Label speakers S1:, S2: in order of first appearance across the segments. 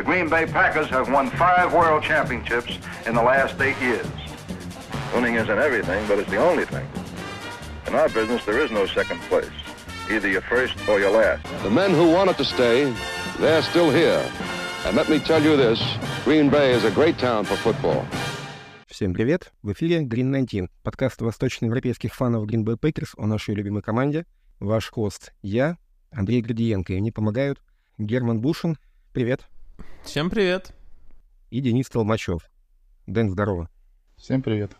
S1: The Green Bay Packers have won five world championships in the last eight years. Winning isn't everything, but it's the only thing. In our business, there is no second place. Either you're first or you're last.
S2: The men who wanted to stay, they're still here. And let me tell you this, Green Bay is a great town for football.
S3: Всем привет! В эфире Green 19, подкаст восточноевропейских фанов Green Bay Packers о нашей любимой команде. Ваш хост я, Андрей Градиенко, и мне помогают Герман Бушин. Привет.
S4: Всем привет.
S3: И Денис Толмачев. Дэн, здорово.
S5: Всем привет.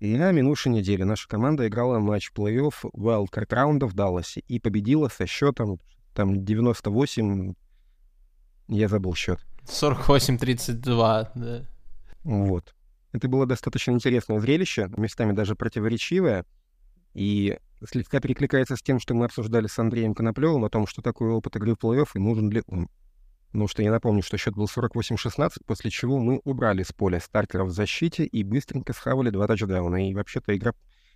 S3: И на минувшей неделе наша команда играла матч плей-офф Wildcard раунда в Далласе и победила со счетом там 98... Я забыл счет.
S4: 48-32, да.
S3: Вот. Это было достаточно интересное зрелище, местами даже противоречивое, и слегка перекликается с тем, что мы обсуждали с Андреем Коноплевым о том, что такое опыт игры в плей-офф и нужен ли он. Ну что я напомню, что счет был 48-16, после чего мы убрали с поля стартеров в защите и быстренько схавали два тачдауна. И вообще-то игра,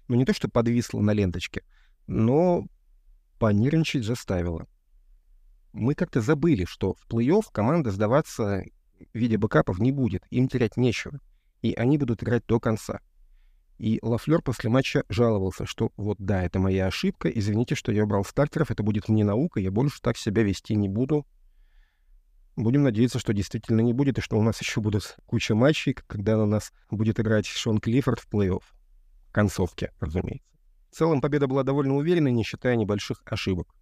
S3: ну не то что подвисла на ленточке, но понервничать заставила. Мы как-то забыли, что в плей-офф команда сдаваться в виде бэкапов не будет, им терять нечего, и они будут играть до конца. И Лафлер после матча жаловался, что вот да, это моя ошибка, извините, что я убрал стартеров, это будет мне наука, я больше так себя вести не буду, Будем надеяться, что действительно не будет, и что у нас еще будут куча матчей, когда у нас будет играть Шон Клиффорд в плей-офф. Концовке, разумеется. В целом победа была довольно уверенной, не считая небольших ошибок.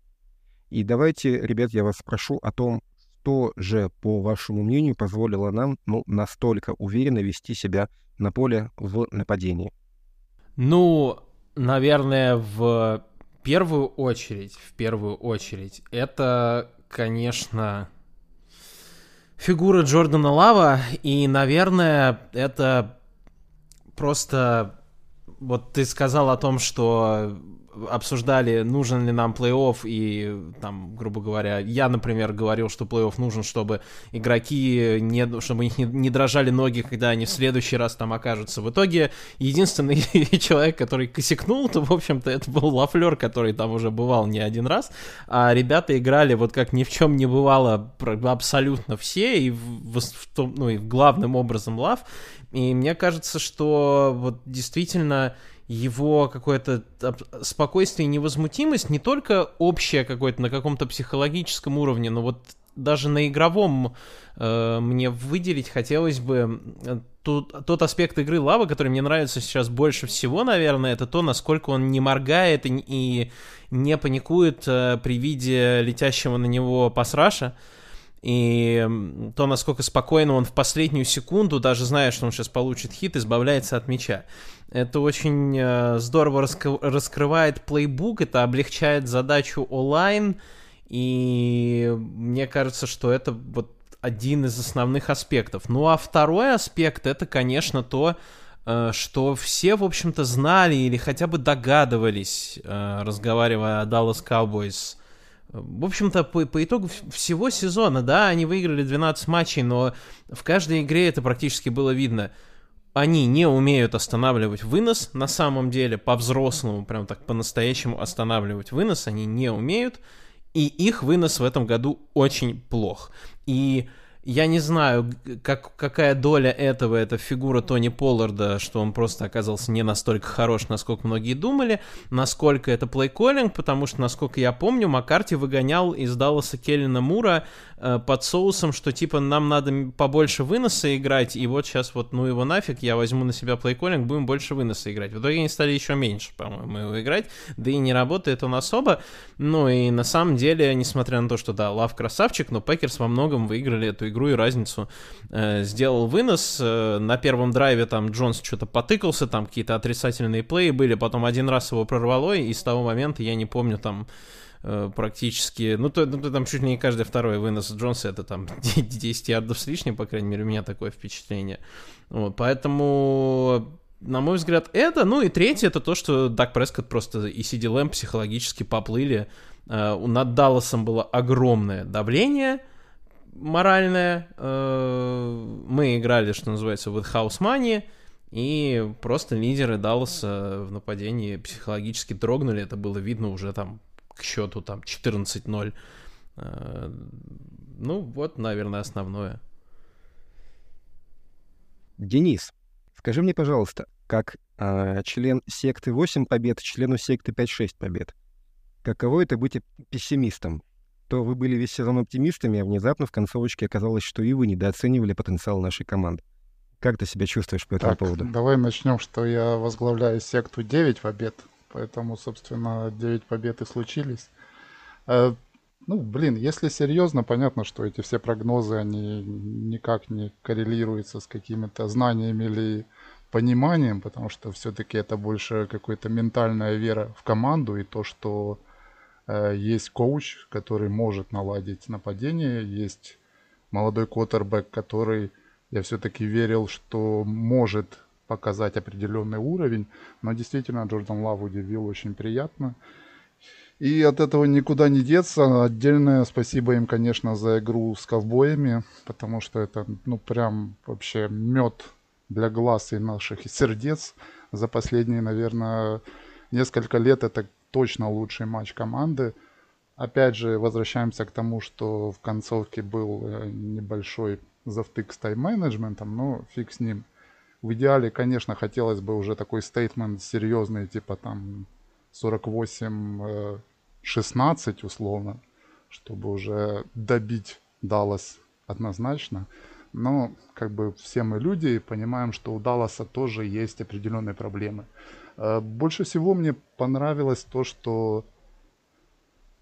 S3: И давайте, ребят, я вас спрошу о том, что же, по вашему мнению, позволило нам ну, настолько уверенно вести себя на поле в нападении?
S4: Ну, наверное, в первую очередь, в первую очередь, это, конечно, фигура Джордана Лава, и, наверное, это просто... Вот ты сказал о том, что обсуждали, нужен ли нам плей-офф, и там, грубо говоря, я, например, говорил, что плей-офф нужен, чтобы игроки, не, чтобы у не, не дрожали ноги, когда они в следующий раз там окажутся. В итоге, единственный человек, который косякнул, то, в общем-то, это был Лафлер, который там уже бывал не один раз, а ребята играли вот как ни в чем не бывало абсолютно все, и, в, в том, ну, и главным образом Лав, и мне кажется, что вот действительно его какое-то спокойствие и невозмутимость не только общее какое-то на каком-то психологическом уровне, но вот даже на игровом э, мне выделить хотелось бы э, тот, тот аспект игры Лава, который мне нравится сейчас больше всего, наверное, это то, насколько он не моргает и, и не паникует э, при виде летящего на него пасраша. И то, насколько спокойно он в последнюю секунду, даже зная, что он сейчас получит хит, избавляется от мяча. Это очень э, здорово раскры- раскрывает плейбук, это облегчает задачу онлайн, и мне кажется, что это вот один из основных аспектов. Ну а второй аспект это, конечно, то, э, что все, в общем-то, знали или хотя бы догадывались, э, разговаривая о Dallas Cowboys в общем-то, по, по итогу всего сезона, да, они выиграли 12 матчей, но в каждой игре это практически было видно. Они не умеют останавливать вынос, на самом деле, по-взрослому, прям так по-настоящему останавливать вынос, они не умеют, и их вынос в этом году очень плох. И я не знаю, как, какая доля этого это фигура Тони Полларда, что он просто оказался не настолько хорош, насколько многие думали, насколько это плейколлинг, потому что, насколько я помню, Маккарти выгонял из Далласа Келлина Мура э, под соусом, что типа нам надо побольше выноса играть, и вот сейчас вот ну его нафиг, я возьму на себя плейколлинг, будем больше выноса играть. В итоге они стали еще меньше, по-моему, его играть, да и не работает он особо. Ну и на самом деле, несмотря на то, что да, Лав красавчик, но Пекерс во многом выиграли эту игру и разницу. Э, сделал вынос. Э, на первом драйве там Джонс что-то потыкался, там какие-то отрицательные play были, потом один раз его прорвало, и с того момента я не помню там э, практически, ну, то, ну, там чуть ли не каждый второй вынос Джонса это там 10 ярдов с лишним, по крайней мере, у меня такое впечатление. Вот, поэтому на мой взгляд, это. Ну и третье, это то, что Дэк Прескотт просто и Сиди Лэм психологически поплыли. Uh, над Далласом было огромное давление моральное. Э, мы играли, что называется, with house money, и просто лидеры Далласа в нападении психологически дрогнули. Это было видно уже там к счету там 14-0. Э, Ну, вот, наверное, основное.
S3: Денис, скажи мне, пожалуйста, как э, член секты 8 побед, члену секты 5-6 побед, каково это быть пессимистом? То вы были весь сезон оптимистами, а внезапно в концовочке оказалось, что и вы недооценивали потенциал нашей команды. Как ты себя чувствуешь по этому
S5: так,
S3: поводу?
S5: Давай начнем, что я возглавляю секту 9 побед, поэтому, собственно, 9 побед и случились. Э, ну, блин, если серьезно, понятно, что эти все прогнозы, они никак не коррелируются с какими-то знаниями или пониманием, потому что все-таки это больше какая-то ментальная вера в команду и то, что есть коуч, который может наладить нападение, есть молодой квотербек, который я все-таки верил, что может показать определенный уровень, но действительно Джордан Лав удивил очень приятно. И от этого никуда не деться. Отдельное спасибо им, конечно, за игру с ковбоями, потому что это, ну, прям вообще мед для глаз и наших сердец. За последние, наверное, несколько лет это точно лучший матч команды. Опять же, возвращаемся к тому, что в концовке был э, небольшой завтык с тайм-менеджментом, но фиг с ним. В идеале, конечно, хотелось бы уже такой стейтмент серьезный, типа там 48-16 э, условно, чтобы уже добить Даллас однозначно. Но как бы все мы люди и понимаем, что у Далласа тоже есть определенные проблемы. Э, больше всего мне понравилось то, что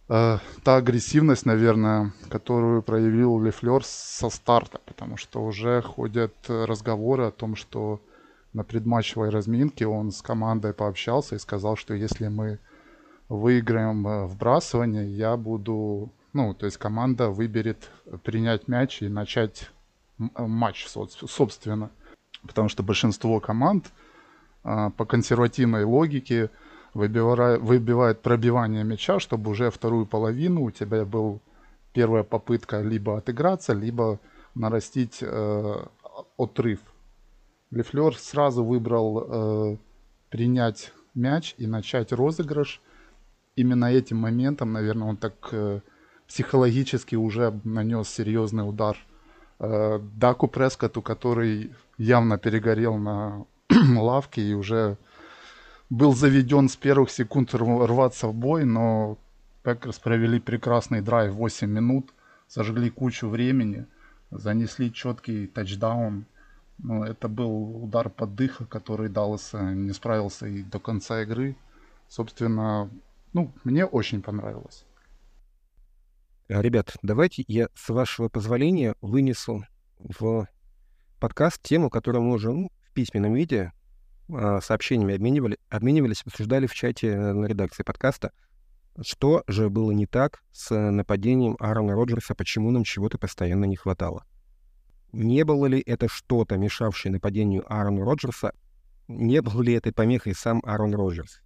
S5: э, та агрессивность, наверное, которую проявил Лефлер со старта, потому что уже ходят разговоры о том, что на предматчевой разминке он с командой пообщался и сказал, что если мы выиграем э, вбрасывание, я буду, ну, то есть команда выберет принять мяч и начать э, матч, собственно. Потому что большинство команд по консервативной логике выбивает, выбивает пробивание мяча, чтобы уже вторую половину у тебя был первая попытка либо отыграться, либо нарастить э, отрыв. Лефлер сразу выбрал э, принять мяч и начать розыгрыш. Именно этим моментом, наверное, он так э, психологически уже нанес серьезный удар э, Дэку Прескотту, который явно перегорел на лавке и уже был заведен с первых секунд рваться в бой, но Пекерс провели прекрасный драйв 8 минут, сожгли кучу времени, занесли четкий тачдаун. Ну, это был удар под дых, с которым Даллас не справился и до конца игры. Собственно, ну, мне очень понравилось.
S3: А, ребят, давайте я, с вашего позволения, вынесу в подкаст тему, которую мы уже ну, письменном виде а, сообщениями обменивали, обменивались, обсуждали в чате на редакции подкаста. Что же было не так с нападением Аарона Роджерса, почему нам чего-то постоянно не хватало? Не было ли это что-то, мешавшее нападению Аарона Роджерса? Не был ли этой помехой сам Аарон Роджерс?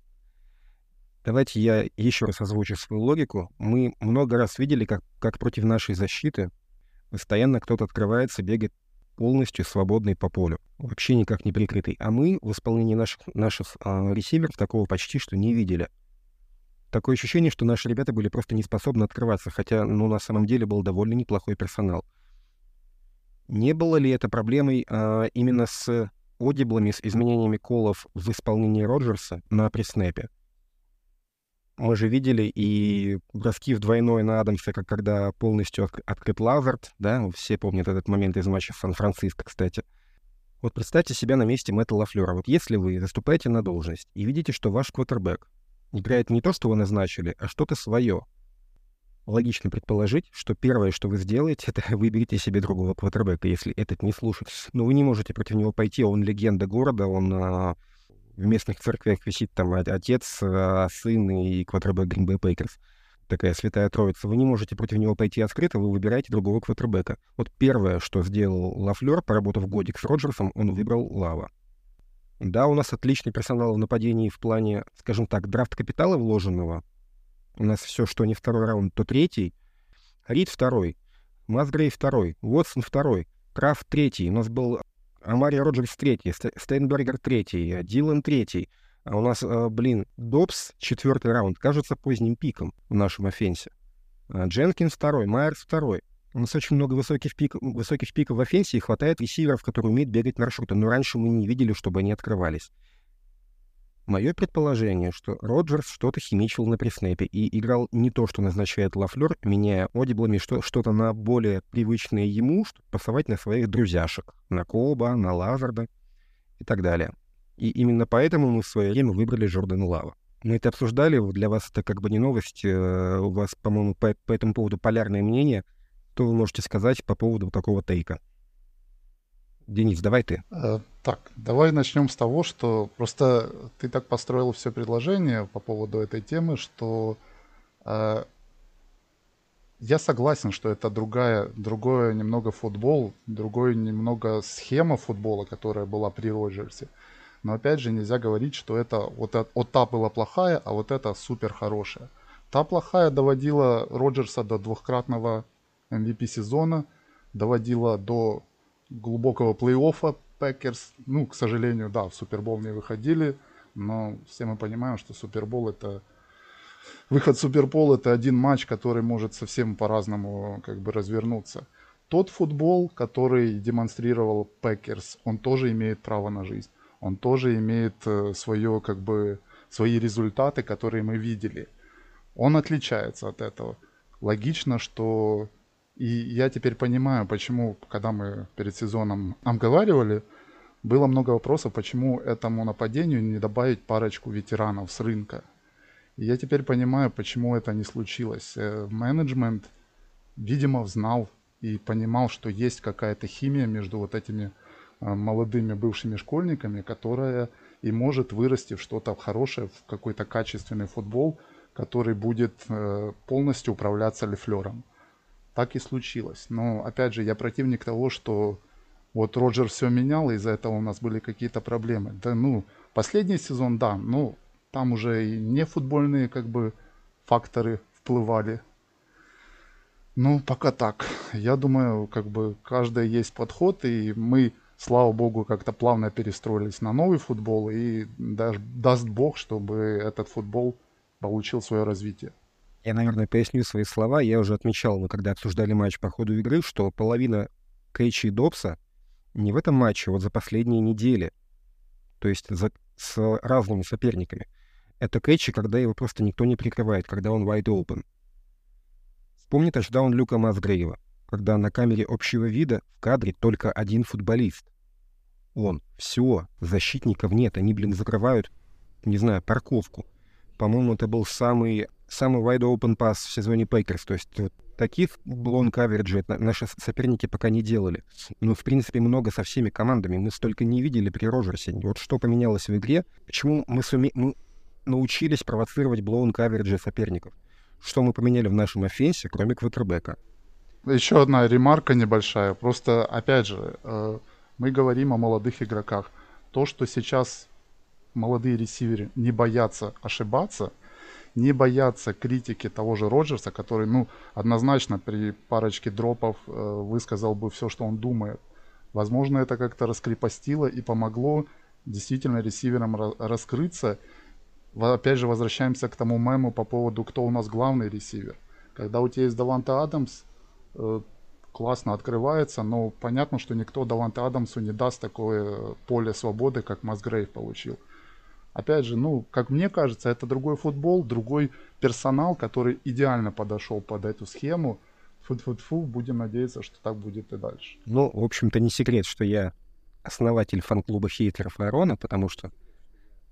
S3: Давайте я еще раз озвучу свою логику. Мы много раз видели, как, как против нашей защиты постоянно кто-то открывается, бегает полностью свободный по полю, вообще никак не прикрытый. А мы в исполнении наших, наших э, ресиверов такого почти что не видели. Такое ощущение, что наши ребята были просто не способны открываться, хотя, ну, на самом деле был довольно неплохой персонал. Не было ли это проблемой э, именно с одиблами, с изменениями колов в исполнении Роджерса на преснэпе? Мы же видели и броски в двойной на Адамса, как когда полностью от, открыт Лазард, да, все помнят этот момент из матча Сан-Франциско, кстати. Вот представьте себя на месте Мэтта Лафлера. Вот если вы заступаете на должность и видите, что ваш квотербек играет не то, что вы назначили, а что-то свое, логично предположить, что первое, что вы сделаете, это выберите себе другого квотербека, если этот не слушает. Но вы не можете против него пойти, он легенда города, он а, в местных церквях висит там отец, а, сын и квотербек Гринбей Пейкерс. Такая святая троица. Вы не можете против него пойти открыто, вы выбираете другого квотербека. Вот первое, что сделал Лафлер, поработав годик с Роджерсом, он выбрал Лава. Да, у нас отличный персонал в нападении в плане, скажем так, драфт капитала вложенного. У нас все, что не второй раунд, то третий. Рид второй. Мазгрей второй. Уотсон второй. Крафт третий. У нас был Амари Роджерс третий, Стейнбергер третий, Дилан третий. А у нас, э, блин, Добс четвертый раунд кажется поздним пиком в нашем offense е. А Дженкинс второй, Майерс второй. У нас очень много высоких, пик, высоких пиков в offense е, хватает ресиверов, которые умеют бегать маршруты, но раньше мы не видели, чтобы они открывались. Мое предположение, что Роджерс что-то химичил на pre-snap е и играл не то, что назначает Лафлер, меняя audible ами что- что-то на более привычное ему, чтобы пасовать на своих друзьяшек, на Коба, на Лазарда и так далее. И именно поэтому мы в свое время выбрали Джордана Лава. Мы это обсуждали, для вас это как бы не новость, э, у вас, по-моему, по, по этому поводу полярное мнение. Что вы можете сказать по поводу такого тейка? Денис, давай ты.
S5: Э, так, давай начнем с того, что просто ты так построил все предложение по поводу этой темы, что э, я согласен, что это другая, другое немного футбол, другой немного схема футбола, которая была при Роджерсе. Но опять же нельзя говорить, что это вот, вот та была плохая, а вот это супер хорошая. Та плохая доводила Роджерса до двухкратного MVP сезона, доводила до глубокого плей-оффа Пекерс. Ну, к сожалению, да, в Супербол не выходили, но все мы понимаем, что Супербол это... Выход Супербол это один матч, который может совсем по-разному как бы развернуться. Тот футбол, который демонстрировал Пекерс, он тоже имеет право на жизнь. Он тоже имеет э, свое, как бы, свои результаты, которые мы видели. Он отличается от этого. Логично, что и я теперь понимаю, почему, когда мы перед сезоном обговаривали, было много вопросов, почему этому нападению не добавить парочку ветеранов с рынка. И я теперь понимаю, почему это не случилось. Э, менеджмент, видимо, знал и понимал, что есть какая-то химия между вот этими э, молодыми бывшими школьниками, которая и может вырасти в что-то хорошее, в какой-то качественный футбол, который будет э, полностью управляться Лефлером так и случилось. Но, опять же, я противник того, что вот Роджер все менял, и из-за этого у нас были какие-то проблемы. Да, ну, последний сезон, да, ну, там уже и не футбольные, как бы, факторы вплывали. Ну, пока так. Я думаю, как бы, каждый есть подход, и мы, слава богу, как-то плавно перестроились на новый футбол, и даже даст бог, чтобы этот футбол получил свое развитие.
S3: Я, наверное, поясню свои слова. Я уже отмечал, мы когда обсуждали матч по ходу игры, что половина Кейчи и Добса не в этом матче, а вот за последние недели. То есть за, с разными соперниками. Это Кейчи, когда его просто никто не прикрывает, когда он wide open. Вспомни тачдаун Люка Масгрейва, когда на камере общего вида в кадре только один футболист. Он. Все. Защитников нет. Они, блин, закрывают, не знаю, парковку. По-моему, это был самый самый wide open pass в сезоне Пейкерс. То есть вот, таких блон каверджей наши соперники пока не делали. Ну, в принципе, много со всеми командами. Мы столько не видели при Роджерсе. Вот что поменялось в игре, почему мы, суме... мы научились провоцировать blown coverage и соперников. Что мы поменяли в нашем offense е, кроме квотербека?
S5: Еще одна ремарка небольшая. Просто, опять же, э, мы говорим о молодых игроках. То, что сейчас молодые ресиверы не боятся ошибаться – не бояться критики того же Роджерса, который, ну, однозначно при парочке дропов э, высказал бы все, что он думает. Возможно, это как-то раскрепостило и помогло действительно ресиверам раскрыться. Опять же, возвращаемся к тому мему по поводу, кто у нас главный ресивер. Когда у тебя есть Даванта Адамс, э, классно открывается, но понятно, что никто Даванте Адамсу не даст такое поле свободы, как Масгрейв получил. Опять же, ну, как мне кажется, это другой футбол, другой персонал, который идеально подошел под эту схему. Фу-фу-фу, будем надеяться, что так будет и дальше.
S3: Ну, в общем-то, не секрет, что я основатель фан-клуба хейтеров Аарона, потому что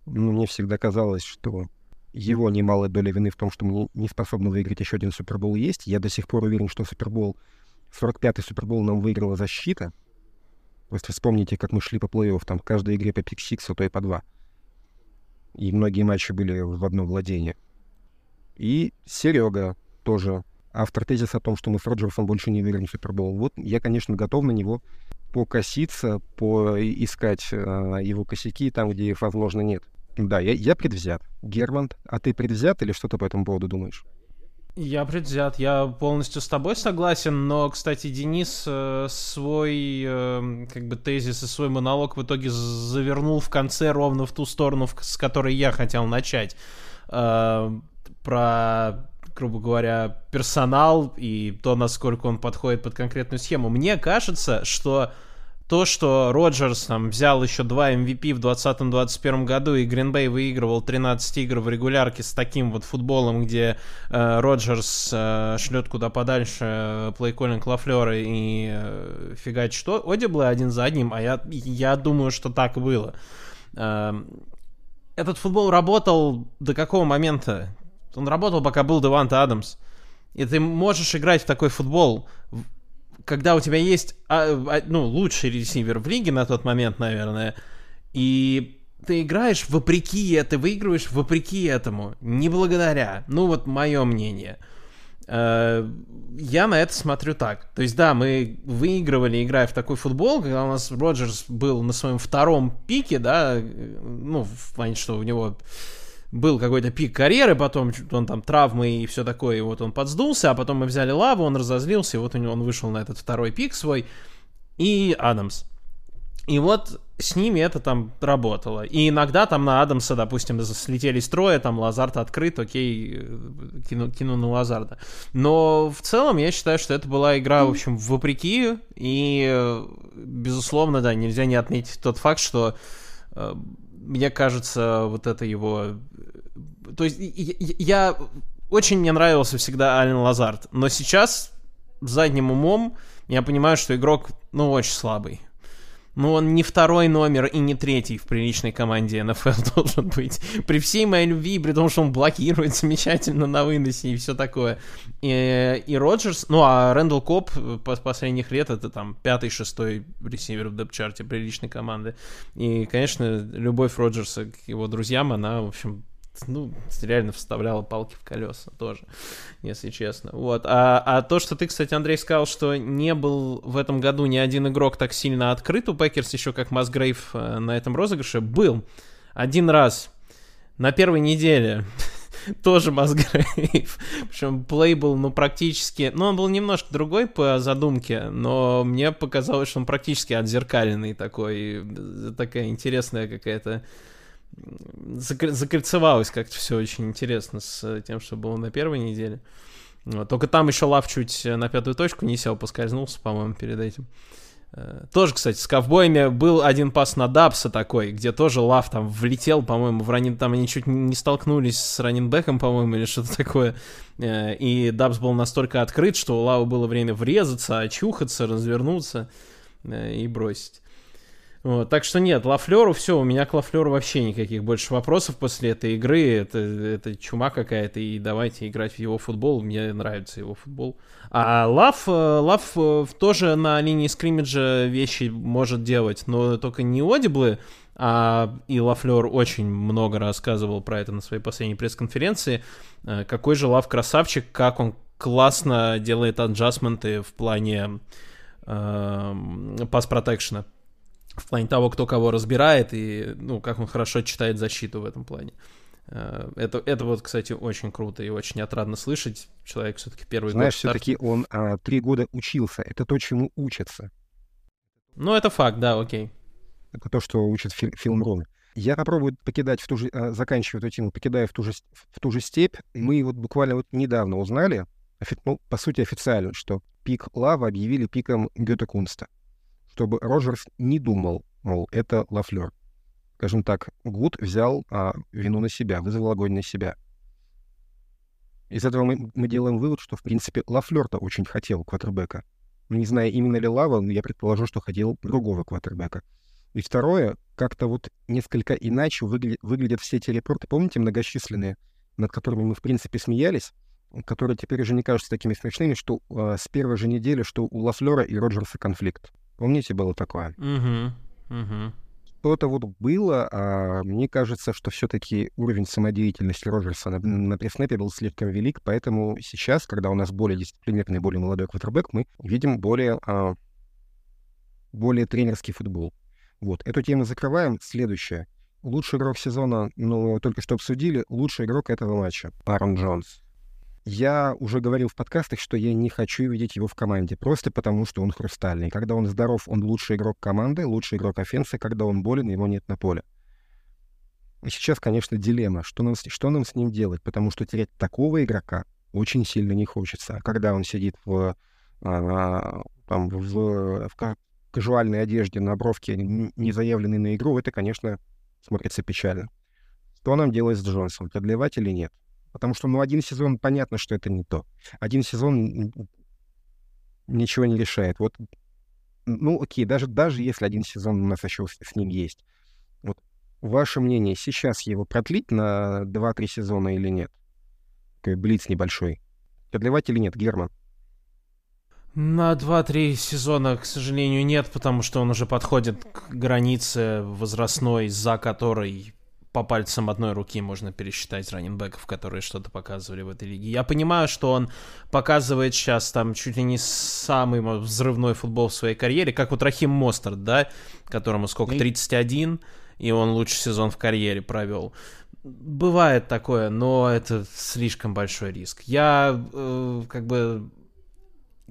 S3: ну, мне всегда казалось, что его немалая доля вины в том, что мы не способны выиграть еще один Супербол есть. Я до сих пор уверен, что Супербол, 45-й Супербол нам выиграла защита. Просто вспомните, как мы шли по плей-офф, там в каждой игре по пик-сиксу, то и по два и многие матчи были в одном владении. И Серега тоже автор тезиса о том, что мы с Роджерсом больше не верим в Супербол. Вот я, конечно, готов на него покоситься, поискать э, его косяки там, где их, возможно, нет. Да, я, я предвзят. Герман, а ты предвзят или что ты по этому поводу думаешь?
S4: Я предвзят, я полностью с тобой согласен, но, кстати, Денис э, свой э, как бы тезис и свой монолог в итоге завернул в конце ровно в ту сторону, в, с которой я хотел начать. Э, про грубо говоря, персонал и то, насколько он подходит под конкретную схему. Мне кажется, что то, что Роджерс там взял еще два MVP в 2020-2021 году, и Гринбей выигрывал 13 игр в регулярке с таким вот футболом, где э, Роджерс э, шлет куда подальше э, плейколлинг Лафлера и э, фигачит что Одиблы один за одним, а я, я думаю, что так было. Э, этот футбол работал до какого момента? Он работал, пока был Деванта Адамс. И ты можешь играть в такой футбол когда у тебя есть, а, а, ну, лучший ресивер в лиге на тот момент, наверное, и ты играешь вопреки, ты выигрываешь вопреки этому, не благодаря. Ну, вот мое мнение. Э, я на это смотрю так. То есть, да, мы выигрывали, играя в такой футбол, когда у нас Роджерс был на своем втором пике, да, ну, в плане, что у него был какой-то пик карьеры, потом он там травмы и все такое, и вот он подсдулся, а потом мы взяли Лаву, он разозлился, и вот он вышел на этот второй пик свой, и Адамс. И вот с ними это там работало. И иногда там на Адамса, допустим, слетели строя, там Лазард открыт, окей, э, кину, кину на Лазарда. Но в целом я считаю, что это была игра, в общем, вопреки. И, э, безусловно, да, нельзя не отметить тот факт, что э, мне кажется, вот это его... То есть я... Очень мне нравился всегда Ален Лазард, но сейчас задним умом я понимаю, что игрок, ну, очень слабый. Ну, он не второй номер и не третий в приличной команде НФЛ должен быть. При всей моей любви, при том, что он блокирует замечательно на выносе и все такое. И, и Роджерс, ну, а Рэндалл Коп по последних лет это там пятый-шестой ресивер в депчарте приличной команды. И, конечно, любовь Роджерса к его друзьям, она, в общем, ну, реально вставляла палки в колеса тоже, если честно. Вот. А, а то, что ты, кстати, Андрей, сказал, что не был в этом году ни один игрок так сильно открыт у Пекерс, еще как Масгрейв э, на этом розыгрыше, был один раз на первой неделе. тоже Масгрейв. Причем play был, ну, практически... Ну, он был немножко другой по задумке, но мне показалось, что он практически отзеркаленный такой. Такая интересная какая-то закольцевалось как-то все очень интересно с тем, что было на первой неделе. Только там еще Лав чуть на пятую точку не сел, поскользнулся, по-моему, перед этим. Э, тоже, кстати, с ковбоями был один пас на Дабса такой, где тоже Лав там влетел, по-моему, в ранин... там они чуть не столкнулись с раненбеком, по-моему, или что-то такое. Э, и Дабс был настолько открыт, что у Лава было время врезаться, очухаться, развернуться э, и бросить. Вот, так что нет, Лафлеру все, у меня к Лафлеру вообще никаких больше вопросов после этой игры. Это, это чума какая-то, и давайте играть в его футбол. Мне нравится его футбол. А Лав, э, Лав э, тоже на линии scrimmage а вещи может делать, но только не audible ы, а и Лафлер очень много рассказывал про это на своей последней пресс-конференции. Э, какой же Лав красавчик, как он классно делает adjustment ы в плане э, пас-протекшена в плане того, кто кого разбирает и, ну, как он хорошо читает защиту в этом плане. Э, это, это вот, кстати, очень круто и очень отрадно слышать. Человек все-таки первый
S3: Знаешь,
S4: год
S3: все-таки он а, три года учился. Это то, чему учатся.
S4: Ну, это факт, да, окей.
S3: Это то, что учат фи- Филмрон. Я попробую покидать в ту же, а, заканчивая эту тему, покидая в ту же, в ту же степь. Мы вот буквально вот недавно узнали, ну, по сути, официально, что пик Лава объявили пиком Гутекунста чтобы Роджерс не думал, мол, это Лафлер. Скажем так, Гут взял а, вину на себя, вызвал огонь на себя. Из этого мы, мы делаем вывод, что, в принципе, Лафлер-то очень хотел квотербека. Не зная, именно ли Лава, но я предположу, что хотел другого квотербека. И второе, как-то вот несколько иначе выглядят, выглядят все эти report ы, помните, многочисленные, над которыми мы, в принципе, смеялись, которые теперь уже не кажутся такими смешными, что э, с первой же недели, что у Лафлера и Роджерса конфликт. Помните, было такое?
S4: Угу, угу.
S3: Что-то вот было, а мне кажется, что все-таки уровень самодеятельности Роджерса на, на преснепе был слишком велик, поэтому сейчас, когда у нас более дисциплинированный, более молодой квотербек, мы видим более, а, более тренерский футбол. Вот, эту тему закрываем. Следующее. Лучший игрок сезона, ну, только что обсудили. Лучший игрок этого матча. Аарон Джонс. Я уже говорил в подкастах, что я не хочу видеть его в команде, просто потому что он хрустальный. Когда он здоров, он лучший игрок команды, лучший игрок офенса. Когда он болен, его нет на поле. И сейчас, конечно, дилемма, что нам, что нам с ним делать, потому что терять такого игрока очень сильно не хочется. А когда он сидит в, а, там, в, в кажуальной одежде на бровке, не заявленный на игру, это, конечно, смотрится печально. Что нам делать с Джонсом? Продлевать или нет? Потому что, ну, один сезон, понятно, что это не то. Один сезон ничего не решает. Вот, ну, окей, даже, даже если один сезон у нас еще с, ним есть. Вот, ваше мнение, сейчас его продлить на 2-3 сезона или нет? Такой блиц небольшой. Продлевать или нет, Герман?
S4: На 2-3 сезона, к сожалению, нет, потому что он уже подходит к границе возрастной, за которой по пальцам одной руки можно пересчитать раненбеков, которые что-то показывали в этой лиге. Я понимаю, что он показывает сейчас там чуть ли не самый взрывной футбол в своей карьере, как вот Рахим Мостер, да, которому сколько, 31, и он лучший сезон в карьере провел. Бывает такое, но это слишком большой риск. Я э, как бы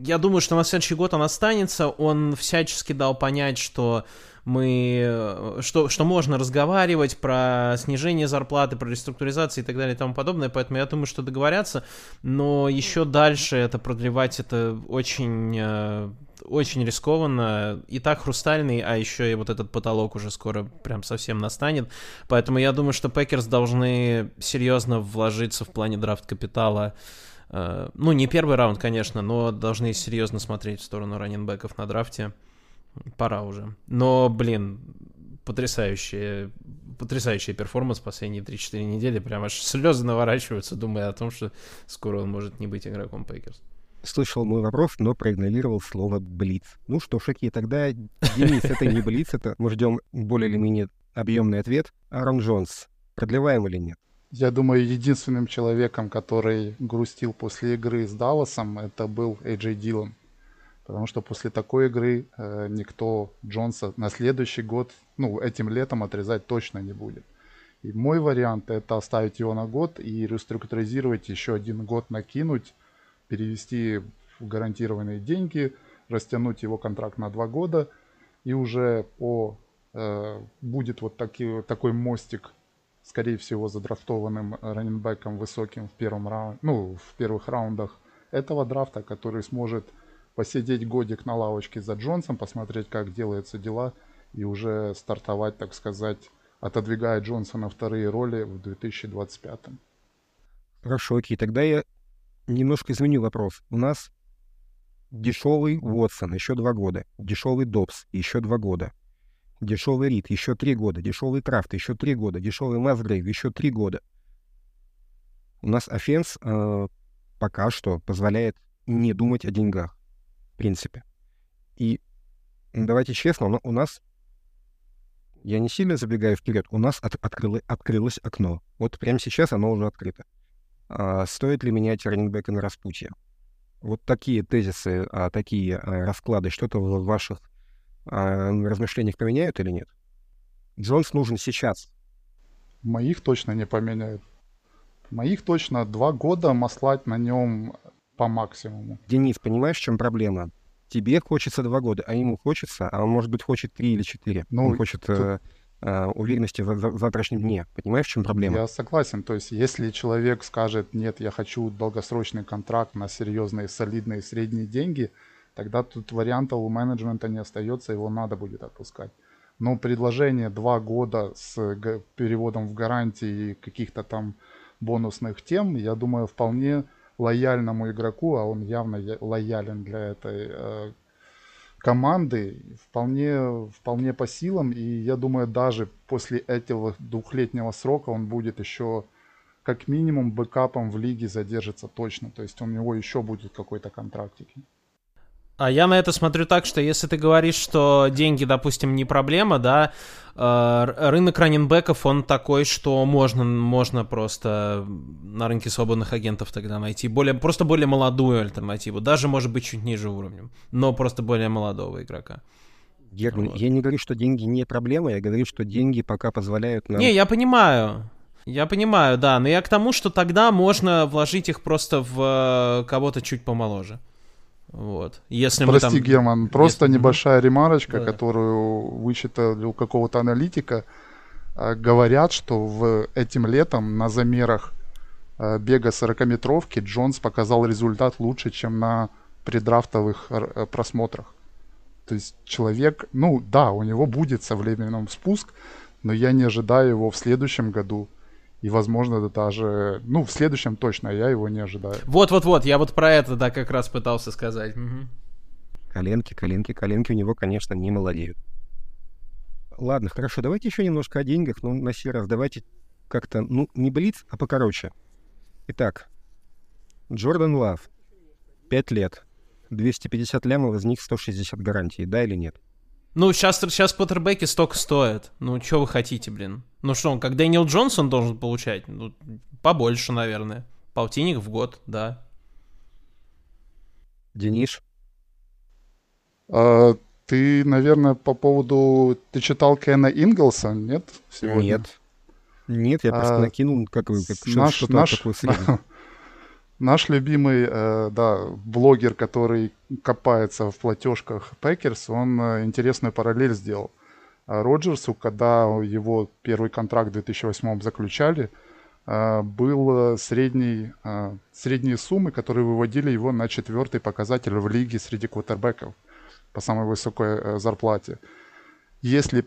S4: я думаю, что на следующий год он останется. Он всячески дал понять, что мы, э, что, что можно разговаривать про снижение зарплаты, про реструктуризацию и так далее и тому подобное, поэтому я думаю, что договорятся, но еще дальше это продлевать, это очень, э, очень рискованно, и так хрустальный, а еще и вот этот потолок уже скоро прям совсем настанет, поэтому я думаю, что Пекерс должны серьезно вложиться в плане драфт капитала, э, ну, не первый раунд, конечно, но должны серьезно смотреть в сторону running back ов на драфте. Пора уже. Но, блин, потрясающая, потрясающий перформанс последние 3-4 недели. Прям аж слезы наворачиваются, думая о том, что скоро он может не быть игроком Пекерс.
S3: Слышал мой вопрос, но проигнорировал слово «блиц». Ну что ж, тогда, Денис, это не «блиц», это мы ждем более или менее объемный ответ. Аарон Джонс, продлеваем или нет?
S5: Я думаю, единственным человеком, который грустил после игры с Далласом, это был Эйджей Дилан. Потому что после такой игры э, никто Джонса на следующий год, ну, этим летом отрезать точно не будет. И мой вариант это оставить его на год и реструктуризировать еще один год накинуть, перевести в гарантированные деньги, растянуть его контракт на два года и уже по э, будет вот таки, такой мостик, скорее всего, задрафтованным раненбеком высоким в первом раунде, ну, в первых раундах этого драфта, который сможет посидеть годик на лавочке за Джонсом, посмотреть, как делаются дела, и уже стартовать, так сказать, отодвигая Джонса на вторые роли в 2025.
S3: Хорошо, окей, тогда я немножко изменю вопрос. У нас дешевый Уотсон еще два года, дешевый Добс еще два года, дешевый Рид еще три года, дешевый Крафт еще три года, дешевый Масгрейв еще три года. У нас офенс э, пока что позволяет не думать о деньгах принципе. И давайте честно, у нас, я не сильно забегаю вперед, у нас от, открыло, открылось окно. Вот прямо сейчас оно уже открыто. А, стоит ли менять раннингбека на распутье? Вот такие тезисы, а, такие а, расклады что-то в ваших размышлениях поменяют или нет? Джонс нужен сейчас.
S5: Моих точно не поменяют. Моих точно два года маслать на нем по максимуму.
S3: Денис, понимаешь, в чем проблема? Тебе хочется два года, а ему хочется, а он, может быть, хочет три или четыре. Ну, он хочет тут... э, э, уверенности в, в завтрашнем дне. Понимаешь, в чем проблема?
S5: Я согласен. То есть, если человек скажет, нет, я хочу долгосрочный контракт на серьезные, солидные, средние деньги, тогда тут вариантов у менеджмента не остается, его надо будет отпускать. Но предложение два года с переводом в гарантии каких-то там бонусных тем, я думаю, вполне лояльному игроку, а он явно лоялен для этой э, команды, вполне, вполне по силам. И я думаю, даже после этого двухлетнего срока он будет еще как минимум бэкапом в лиге задержится точно. То есть у него еще будет какой-то контрактик.
S4: А я на это смотрю так, что если ты говоришь, что деньги, допустим, не проблема, да, э, рынок раненбеков, он такой, что можно, можно просто на рынке свободных агентов тогда найти более, просто более молодую альтернативу, даже, может быть, чуть ниже уровнем, но просто более молодого игрока.
S3: Герман, вот. я не говорю, что деньги не проблема, я говорю, что деньги пока позволяют нам...
S4: Не, я понимаю. Я понимаю, да, но я к тому, что тогда можно вложить их просто в э, кого-то чуть помоложе. Вот. Если
S5: Прости,
S4: там...
S5: Герман, просто Если... небольшая ремарочка, да. которую вычитали у какого-то аналитика. А, говорят, что в этим летом на замерах э, бега 40-метровки Джонс показал результат лучше, чем на предрафтовых э, просмотрах. То есть человек, ну да, у него будет со временем спуск, но я не ожидаю его в следующем году. И, возможно, даже... Ну, в следующем точно я его не ожидаю.
S4: Вот-вот-вот, я вот про это, да, как раз пытался сказать. Угу.
S3: Коленки, коленки, коленки у него, конечно, не молодеют. Ладно, хорошо, давайте еще немножко о деньгах, но на сей раз давайте как-то, ну, не блиц, а покороче. Итак, Джордан Лав, 5 лет, 250 лямов, из них 160 гарантий, да или нет?
S4: Ну, сейчас, сейчас Поттербеки столько стоит. Ну, что вы хотите, блин? Ну что, он как Дэниел Джонсон должен получать? Ну, побольше, наверное. Полтинник в год, да.
S3: Денис?
S5: А, ты, наверное, по поводу... Ты читал Кена Инглса, нет?
S3: Сегодня? Нет. Нет, я просто а, накинул, как, как
S5: наш, что наш, такое Наш любимый, э, да, блогер, который копается в платежках Пекерс, он э, интересную параллель сделал. А Роджерсу, когда его первый контракт в 2008 заключали, э, был средний, э, средние суммы, которые выводили его на четвертый показатель в лиге среди квотербеков по самой высокой э, зарплате. Если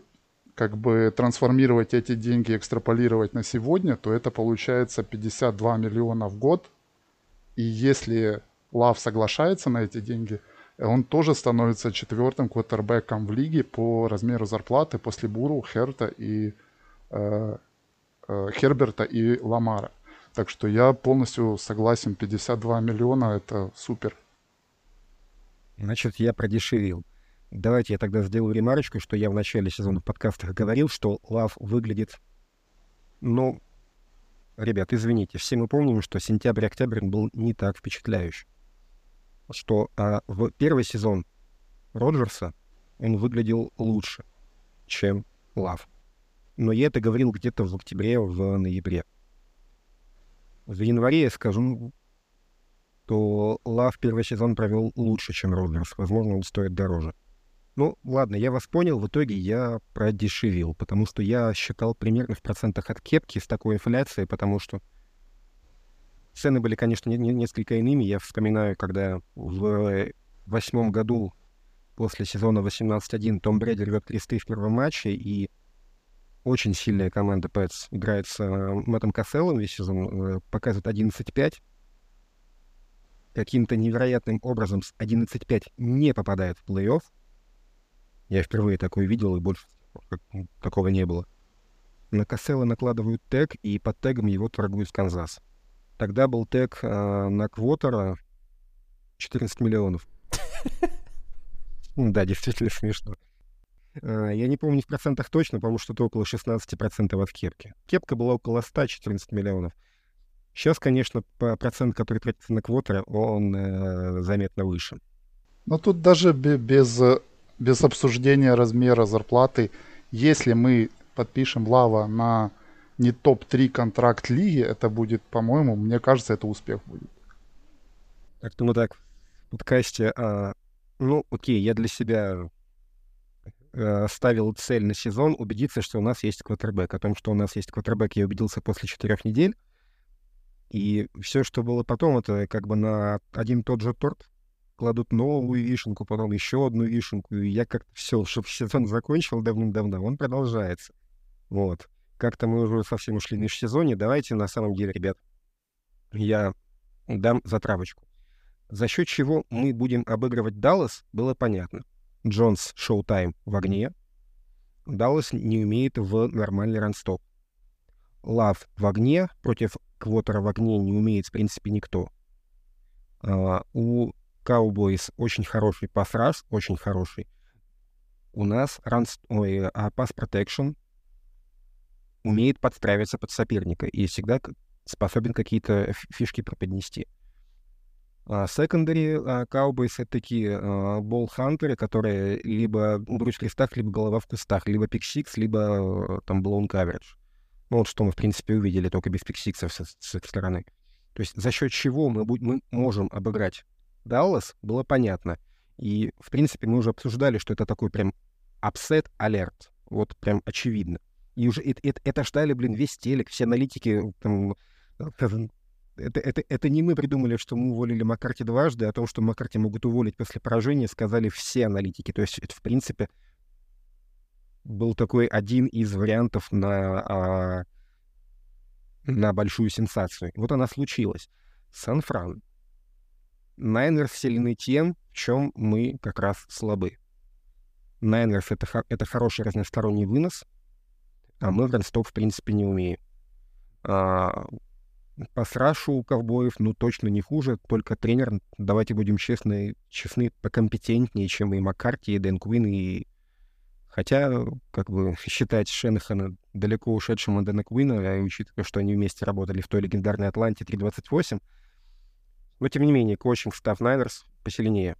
S5: как бы трансформировать эти деньги, экстраполировать на сегодня, то это получается 52 миллиона в год – и если Лав соглашается на эти деньги, он тоже становится четвертым квотербеком в лиге по размеру зарплаты после Буру, Херта и э, э, Херберта и Ламара. Так что я полностью согласен, 52 миллиона это супер.
S3: Значит, я продешевил. Давайте я тогда сделаю ремарочку, что я в начале сезона в подкастах говорил, что Лав выглядит, ну, Ребят, извините, все мы помним, что сентябрь-октябрь был не так впечатляющий. Что а, в первый сезон Роджерса он выглядел лучше, чем Лав. Но я это говорил где-то в октябре, в ноябре. В январе я скажу, то Лав первый сезон провел лучше, чем Роджерс. Возможно, он стоит дороже. Ну, ладно, я вас понял, в итоге я продешевил, потому что я считал примерно в процентах от кепки с такой инфляцией, потому что цены были, конечно, не, не, несколько иными. Я вспоминаю, когда в восьмом году после сезона 18-1 Том Брэди рвет кресты в первом матче, и очень сильная команда Пэтс играет с э, Мэттом Касселом весь сезон, э, показывает 11-5. Каким-то невероятным образом с 11-5 не попадает в плей-офф. Я впервые такое видел, и больше такого не было. На Касселла накладывают тег, и под тегом его торгуют в Канзас. Тогда был тег э, на Квотера 14 миллионов. Да, действительно смешно. А, я не помню в процентах точно, потому что это около 16% от кепки. Кепка была около 114 миллионов. Сейчас, конечно, процент, который тратится на квотера, он э, заметно выше.
S5: Но тут даже без без обсуждения размера зарплаты, если мы подпишем Лава на не топ-3 контракт лиги, это будет, по-моему, мне кажется, это успех будет.
S3: Так, ну так, в подкасте, а, ну, окей, я для себя а, ставил цель на сезон убедиться, что у нас есть квотербек. О том, что у нас есть квотербек, я убедился после четырех недель. И все, что было потом, это как бы на один тот же торт кладут новую вишенку, потом еще одну вишенку, и я как-то все, чтобы сезон закончил давным-давно, он продолжается. Вот. Как-то мы уже совсем ушли в межсезонье. Давайте на самом деле, ребят, я дам затравочку. За счет чего мы будем обыгрывать Даллас, было понятно. Джонс шоу-тайм в огне. Даллас не умеет в нормальный ранстоп. Лав в огне, против Квотера в огне не умеет, в принципе, никто. Uh, у Cowboys очень хороший пас очень хороший. У нас run, ой, а pass protection умеет подстраиваться под соперника и всегда способен какие-то фишки преподнести. Secondary uh, Cowboys — это такие ball-hunter ы, которые либо грудь в крестах, либо голова в кустах, либо pick-six, либо там blown coverage. Ну вот что мы, в принципе, увидели, только без pick-six ов с, с их стороны. То есть за счет чего мы, будь, мы можем обыграть Даллас, было понятно. И, в принципе, мы уже обсуждали, что это такой прям upset alert. Вот прям очевидно. И уже это, это, это ждали, блин, весь телек, все аналитики там, это, это, это не мы придумали, что мы уволили Маккарти дважды, о том, что Маккарти могут уволить после поражения, сказали все аналитики. То есть это, в принципе, был такой один из вариантов на, а, на большую сенсацию. Вот она случилась. Сан-Фран. Найнерс сильны тем, в чем мы как раз слабы. Найнерс — это, это хороший разносторонний вынос, а мы в ранстоп, в принципе, не умеем. А, Пас у ковбоев, ну, точно не хуже, только тренер, давайте будем честны, честны, покомпетентнее, чем и Маккарти, и Дэн Куин, и... Хотя, как бы, считать Шенахана далеко ушедшим от Дэна Куина, а учитывая, что они вместе работали в той легендарной Атланте 3.28, но, тем не менее, коучинг став Найнерс посильнее.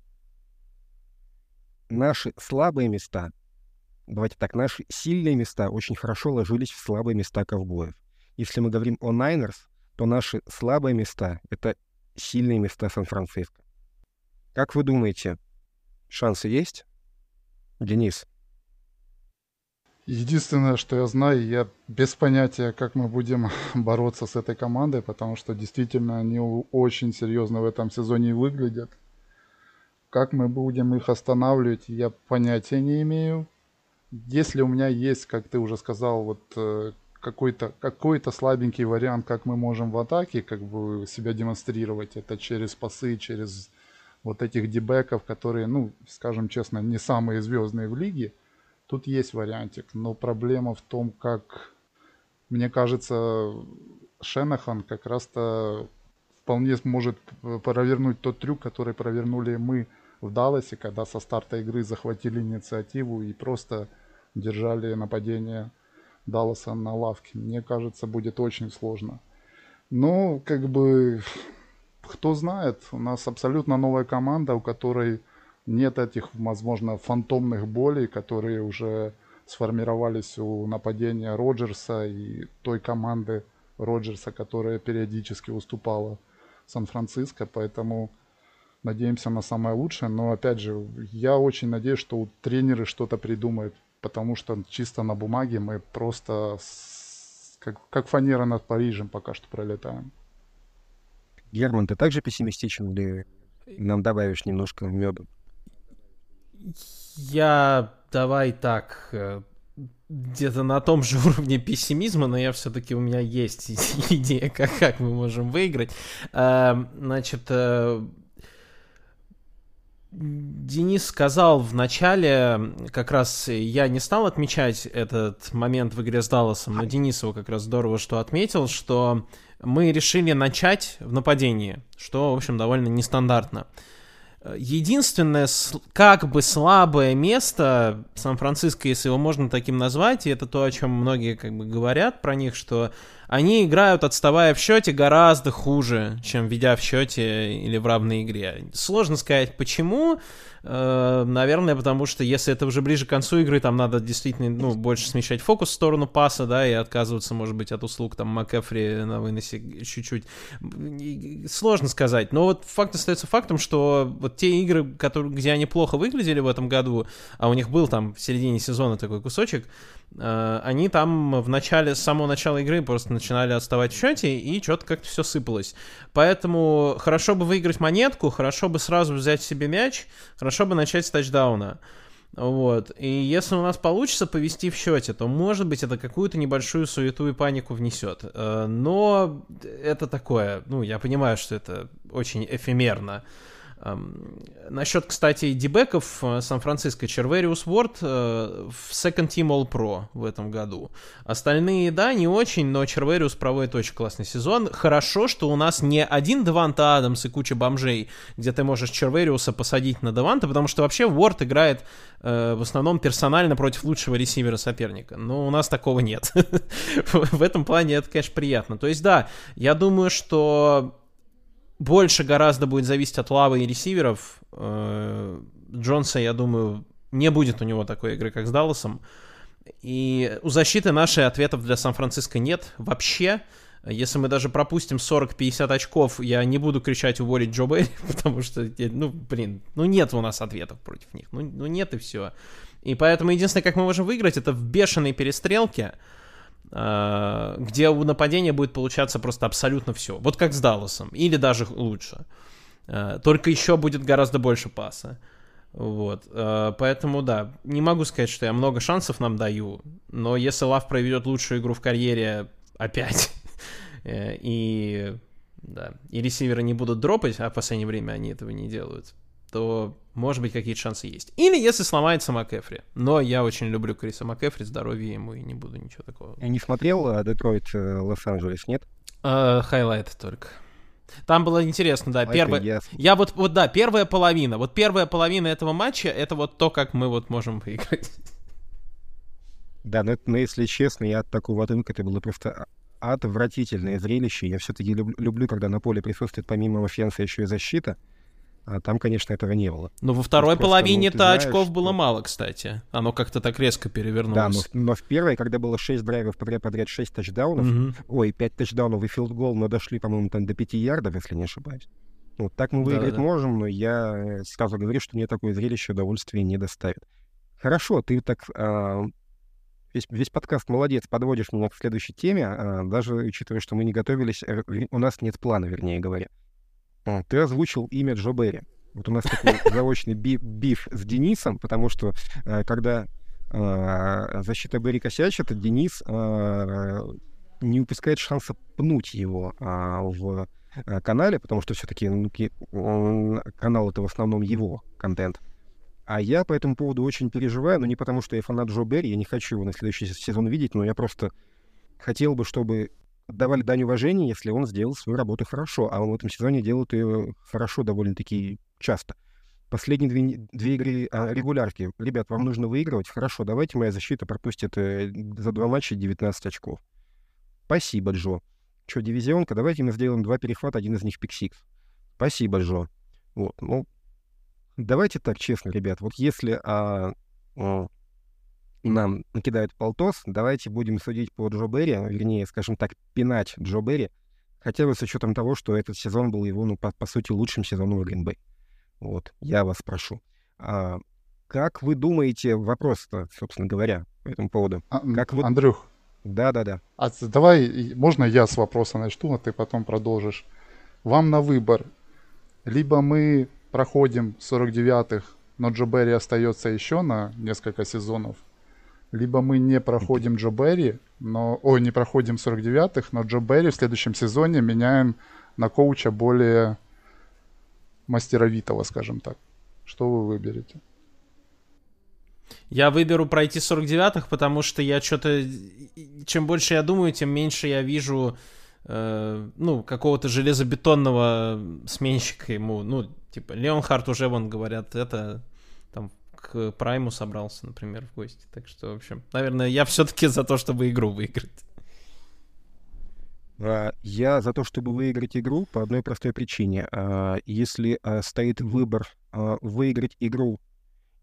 S3: Наши слабые места, давайте так, наши сильные места очень хорошо ложились в слабые места ковбоев. Если мы говорим о Найнерс, то наши слабые места — это сильные места Сан-Франциско. Как вы думаете, шансы есть? Денис?
S5: Единственное, что я знаю, я без понятия, как мы будем бороться с этой командой, потому что действительно они очень серьезно в этом сезоне выглядят. Как мы будем их останавливать, я понятия не имею. Если у меня есть, как ты уже сказал, вот э, какой-то какой-то слабенький вариант, как мы можем в атаке как бы себя демонстрировать. Это через пасы, через вот этих дебеков, которые, ну, скажем честно, не самые звездные в лиге. Тут есть вариантик, но проблема в том, как, мне кажется, Шенахан как раз-то вполне сможет провернуть тот трюк, который провернули мы в Далласе, когда со старта игры захватили инициативу и просто держали нападение Далласа на лавке. Мне кажется, будет очень сложно. Но, как бы, кто знает, у нас абсолютно новая команда, у которой нет этих, возможно, фантомных болей, которые уже сформировались у нападения Роджерса и той команды Роджерса, которая периодически уступала Сан-Франциско, поэтому надеемся на самое лучшее, но опять же, я очень надеюсь, что тренеры что-то придумают потому что чисто на бумаге мы просто с, как, как фанера над Парижем пока что пролетаем.
S3: Герман, ты также пессимистичен или нам добавишь немножко меда?
S4: Я давай так э, где-то на том же уровне пессимизма, но я все-таки у меня есть идея, как, как мы можем выиграть. Эм, значит, э, Денис сказал в начале, как раз я не стал отмечать этот момент в игре с Далласом, но Денис его как раз здорово что отметил, что мы решили начать в нападении, что, в общем, довольно нестандартно. Единственное, как бы слабое место Сан-Франциско, если его можно таким назвать, и это то, о чем многие как бы говорят про них, что они играют, отставая в счете, гораздо хуже, чем ведя в счете или в равной игре. Сложно сказать, почему. Наверное, потому что если это уже ближе к концу игры, там надо действительно ну, больше смещать фокус в сторону паса, да, и отказываться, может быть, от услуг там МакЭфри на выносе чуть-чуть. Сложно сказать. Но вот факт остается фактом, что вот те игры, которые, где они плохо выглядели в этом году, а у них был там в середине сезона такой кусочек, э, они там в начале, с самого начала игры просто начинали отставать в счете, и что-то как-то все сыпалось. Поэтому хорошо бы выиграть монетку, хорошо бы сразу взять себе мяч, хорошо бы начать с тачдауна. Вот. И если у нас получится повести в счете, то, может быть, это какую-то небольшую суету и панику внесет. Э, но это такое, ну, я понимаю, что это очень эфемерно. Насчет, кстати, дебеков э, Сан-Франциско, Червериус Уорд э, в Second Team All Pro в этом году. Остальные, да, не очень, но Червериус проводит очень классный сезон. Хорошо, что у нас не один Деванта Адамс и куча бомжей, где ты можешь Червериуса посадить на Деванта, потому что вообще Уорд играет э, в основном персонально против лучшего ресивера соперника. Но у нас такого нет. В этом плане это, конечно, приятно. То есть, да, я думаю, что больше гораздо будет зависеть от лавы и ресиверов. Э, Джонса, я думаю, не будет у него такой игры, как с Далласом. И у защиты нашей ответов для Сан-Франциско нет вообще. Если мы даже пропустим 40-50 очков, я не буду кричать уволить Джо Берри, потому что, ну, блин, ну нет у нас ответов против них. Ну, ну нет и все. И поэтому единственное, как мы можем выиграть, это в бешеной перестрелке. Э, где у нападения будет получаться просто абсолютно все. Вот как с Далласом, или даже лучше. Э, только еще будет гораздо больше паса. Вот, э, поэтому да, не могу сказать, что я много шансов нам даю, но если Лав проведет лучшую игру в карьере опять, и да, и ресиверы не будут дропать, а в последнее время они этого не делают, то, может быть, какие-то шансы есть. Или если сломается МакКэффри. Но я очень люблю Криса МакКэффри, здоровья ему, и не буду ничего такого.
S3: Я не смотрел а, Детройт, э, Лос-Анджелес, нет?
S4: Highlight uh, только. Там было интересно, да, первая... Я... я вот, вот, да, первая половина. Вот первая половина этого матча, это вот то, как мы вот можем выиграть.
S3: Да, но, но если честно, я от такого рынка это было просто отвратительное зрелище. Я все-таки люблю, люблю, когда на поле присутствует помимо offense а еще и защита. А там, конечно, этого не было.
S4: Но во второй половине-то ну, очков что... было мало, кстати. Оно как-то так резко перевернулось. Да,
S3: но, но в первой, когда было 6 драйвов подряд, подряд 6 тачдаунов, угу. ой, 5 тачдаунов и филдгол, но дошли, по-моему, там до 5 ярдов, если не ошибаюсь. Вот так мы выиграть да, да. можем, но я э, сразу говорю, что мне такое зрелище удовольствия не доставит. Хорошо, ты так а, весь, весь подкаст молодец, подводишь меня к следующей теме, а, даже учитывая, что мы не готовились, у нас нет плана, вернее говоря. А, ты озвучил имя Джо Берри. Вот у нас такой заочный биф, биф с Денисом, потому что а, когда защита Берри косячит, Денис не упускает шанса пнуть его в канале, потому что все-таки ну, канал это в основном его контент. А я по этому поводу очень переживаю, но не потому, что я фанат Джо Берри, я не хочу его на следующий сезон видеть, но я просто хотел бы, чтобы отдавали дань уважения, если он сделал свою работу хорошо, а он в этом сезоне делает ее хорошо довольно-таки часто. Последние две, две игры а, регулярки. Ребят, вам нужно выигрывать. Хорошо, давайте моя защита пропустит э, за два матча 19 очков. Спасибо, Джо. Что, дивизионка? Давайте мы сделаем два перехвата, один из них пиксикс. Спасибо, Джо. Вот, ну, Давайте так честно, ребят. Вот если а, а, нам накидают полтос, давайте будем судить по Джо Берри, вернее, скажем так, пинать Джо Берри, хотя бы с учетом того, что этот сезон был его, ну, по, по сути, лучшим сезоном в Гринбей. Вот, я вас прошу. А, как вы думаете, вопрос-то, собственно говоря, по этому поводу?
S5: А,
S3: как
S5: вы... Андрюх.
S3: Да-да-да.
S5: А, давай, можно я с вопроса начну, а ты потом продолжишь. Вам на выбор. Либо мы проходим 49-х, но Джо Берри остается еще на несколько сезонов, либо мы не проходим Джо Берри, но, ой, не проходим 49-х, но Джо Берри в следующем сезоне меняем на коуча более мастеровитого, скажем так. Что вы выберете?
S4: Я выберу пройти 49-х, потому что я что-то... Чем больше я думаю, тем меньше я вижу э, ну, какого-то железобетонного сменщика ему. Ну, Типа, Леонхард уже, вон, говорят, это к Прайму собрался, например, в гости. Так что, в общем, наверное, я все-таки за то, чтобы игру выиграть.
S3: А, я за то, чтобы выиграть игру по одной простой причине. А, если а, стоит выбор выиграть игру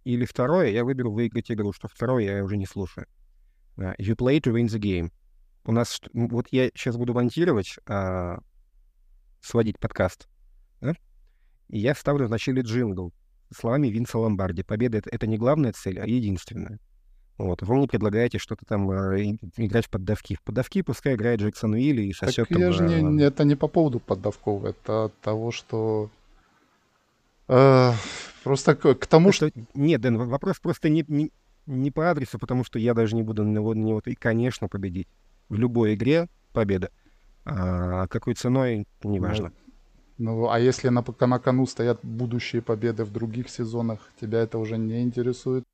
S3: или второе, я выберу выиграть игру, что второе я уже не слушаю. You play to win the game. У нас, вот я сейчас буду монтировать, сводить подкаст, да? И я ставлю в начале джингл словами Винса Ломбарди. Победа — это не главная цель, а единственная. Вот. Вы мне предлагаете что-то там э, играть в поддавки. В поддавки пускай играет Джексон Уилли и сосет
S5: так там... Я же не, это не по поводу поддавков, это от того, что... Э, просто к, к тому, что... что...
S3: Нет, Дэн, вопрос просто не, не, не по адресу, потому что я даже не буду на него, на него и, конечно, победить. В любой игре победа. А какой ценой, неважно. Ну,
S5: а если на, на кону стоят будущие победы в других сезонах, тебя это уже не интересует?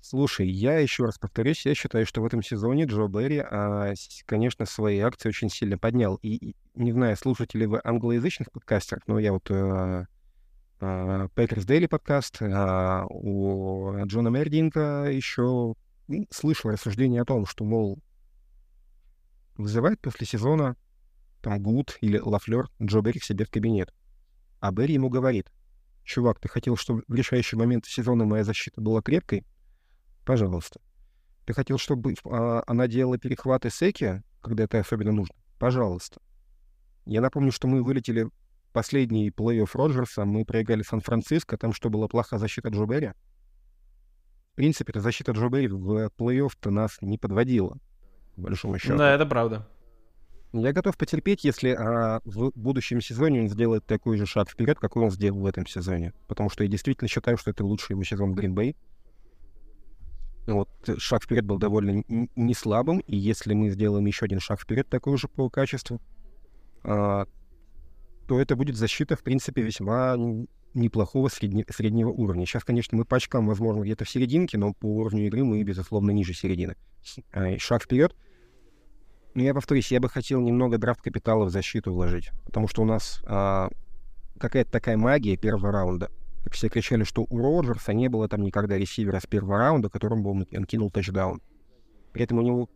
S3: Слушай, я еще раз повторюсь, я считаю, что в этом сезоне Джо Берри, а, конечно, свои акции очень сильно поднял. И, и не знаю, слушаете ли вы англоязычных подкастеров, но я вот а, а, Daily подкаст, а, у Джона Мердинга еще слышал рассуждение о том, что, мол, вызывает после сезона там Гуд или Лафлер Джо Берри к себе в кабинет. А Берри ему говорит, чувак, ты хотел, чтобы в решающий момент сезона моя защита была крепкой? Пожалуйста. Ты хотел, чтобы а, она делала перехваты секи, когда это особенно нужно? Пожалуйста. Я напомню, что мы вылетели последний плей-офф Роджерса, мы проиграли Сан-Франциско, там что, была плохая защита Джо Берри? В принципе, эта защита Джо Берри в плей-офф-то нас не подводила. по большому счету.
S4: Да, это правда.
S3: Я готов потерпеть, если а, в будущем сезоне он сделает такой же шаг вперед, какой он сделал в этом сезоне. Потому что я действительно считаю, что это лучший его сезон в Гринбей. Вот, шаг вперед был довольно не слабым, и если мы сделаем еще один шаг вперед такой же по качеству, а, то это будет защита, в принципе, весьма неплохого средне, среднего уровня. Сейчас, конечно, мы по очкам, возможно, где-то в серединке, но по уровню игры мы, безусловно, ниже середины. А, шаг вперед — ну, я повторюсь, я бы хотел немного драфт капитала в защиту вложить, потому что у нас а, какая-то такая магия первого раунда. Как все кричали, что у Роджерса не было там никогда ресивера с первого раунда, которым бы он, кинул тачдаун. При этом у него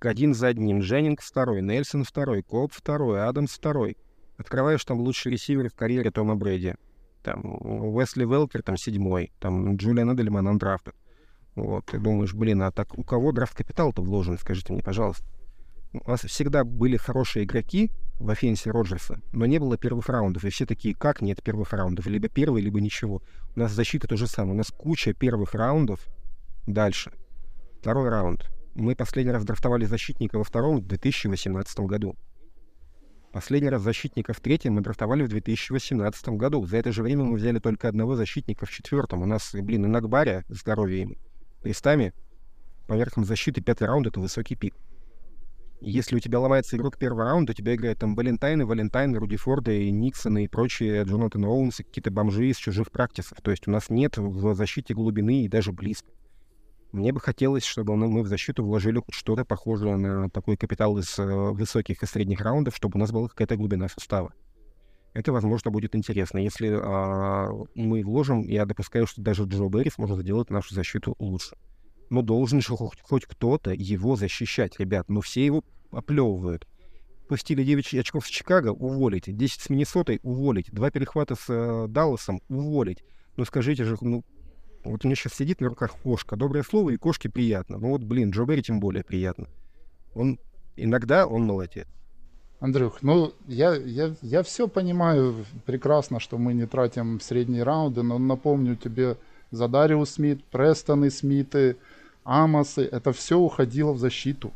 S3: один за одним. Дженнингс второй, Нельсон второй, Кобб второй, Адамс второй. Открываешь там лучший ресивер в карьере Тома Брэди. Там Уэсли Велкер там седьмой, там Джулиан Эдельман undrafted. Вот, ты думаешь, блин, а так у кого draft capital -то вложен, скажите мне, пожалуйста у нас всегда были хорошие игроки в offense е Роджерса, но не было первых раундов. И все такие, как нет первых раундов? Либо первый, либо ничего. У нас защита то же самое. У нас куча первых раундов. Дальше. Второй раунд. Мы последний раз драфтовали защитника во втором в 2018 году. Последний раз защитника в третьем мы драфтовали в 2018 году. За это же время мы взяли только одного защитника в четвертом. У нас, блин, и Нагбаря, здоровье им, крестами, по верхам защиты пятый раунд — это высокий пик. Если у тебя ломается игрок первого раунда, у тебя играют там Валентайны, Валентайны, Руди Форды, и Никсоны и прочие Джонатан Оуэнс, какие-то бомжи из чужих практисов. То есть у нас нет в защите глубины и даже близко. Мне бы хотелось, чтобы мы в защиту вложили что-то похожее на такой капитал из э, высоких и средних раундов, чтобы у нас была какая-то глубина состава. Это, возможно, будет интересно. Если а, мы вложим, я допускаю, что даже Джо Берри сможет сделать нашу защиту лучше. Но должен же хоть, хоть кто-то его защищать, ребят. Но все его оплевывают. Пустили 9 очков с Чикаго, уволить. 10 с Миннесотой, уволить. Два перехвата с э, Далласом, уволить. Ну скажите же, ну, вот у меня сейчас сидит на руках кошка. Доброе слово, и кошке приятно. Ну вот, блин, Джо Берри тем более приятно. Он иногда он молодец.
S5: Андрюх, ну я, я, я все понимаю прекрасно, что мы не тратим средние раунды, но напомню тебе за Дариус Смит, Престоны Смиты, Амосы, это все уходило в защиту.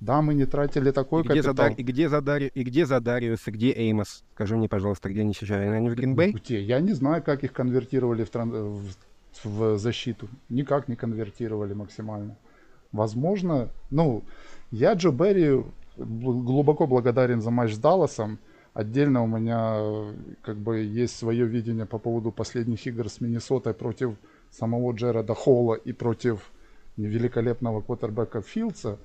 S5: Да, мы не тратили такой и
S3: где
S5: капитал.
S3: И, где за Дари, и где за Дариус, и где Эймос? Скажи мне, пожалуйста, где они сейчас? Они в Гринбей?
S5: Где? Я не знаю, как их конвертировали в, тран... в, в защиту. Никак не конвертировали максимально. Возможно, ну, я Джо Берри глубоко благодарен за матч с Далласом. Отдельно у меня как бы есть свое видение по поводу последних игр с Миннесотой против самого Джереда Холла и против великолепного квотербека Филдса.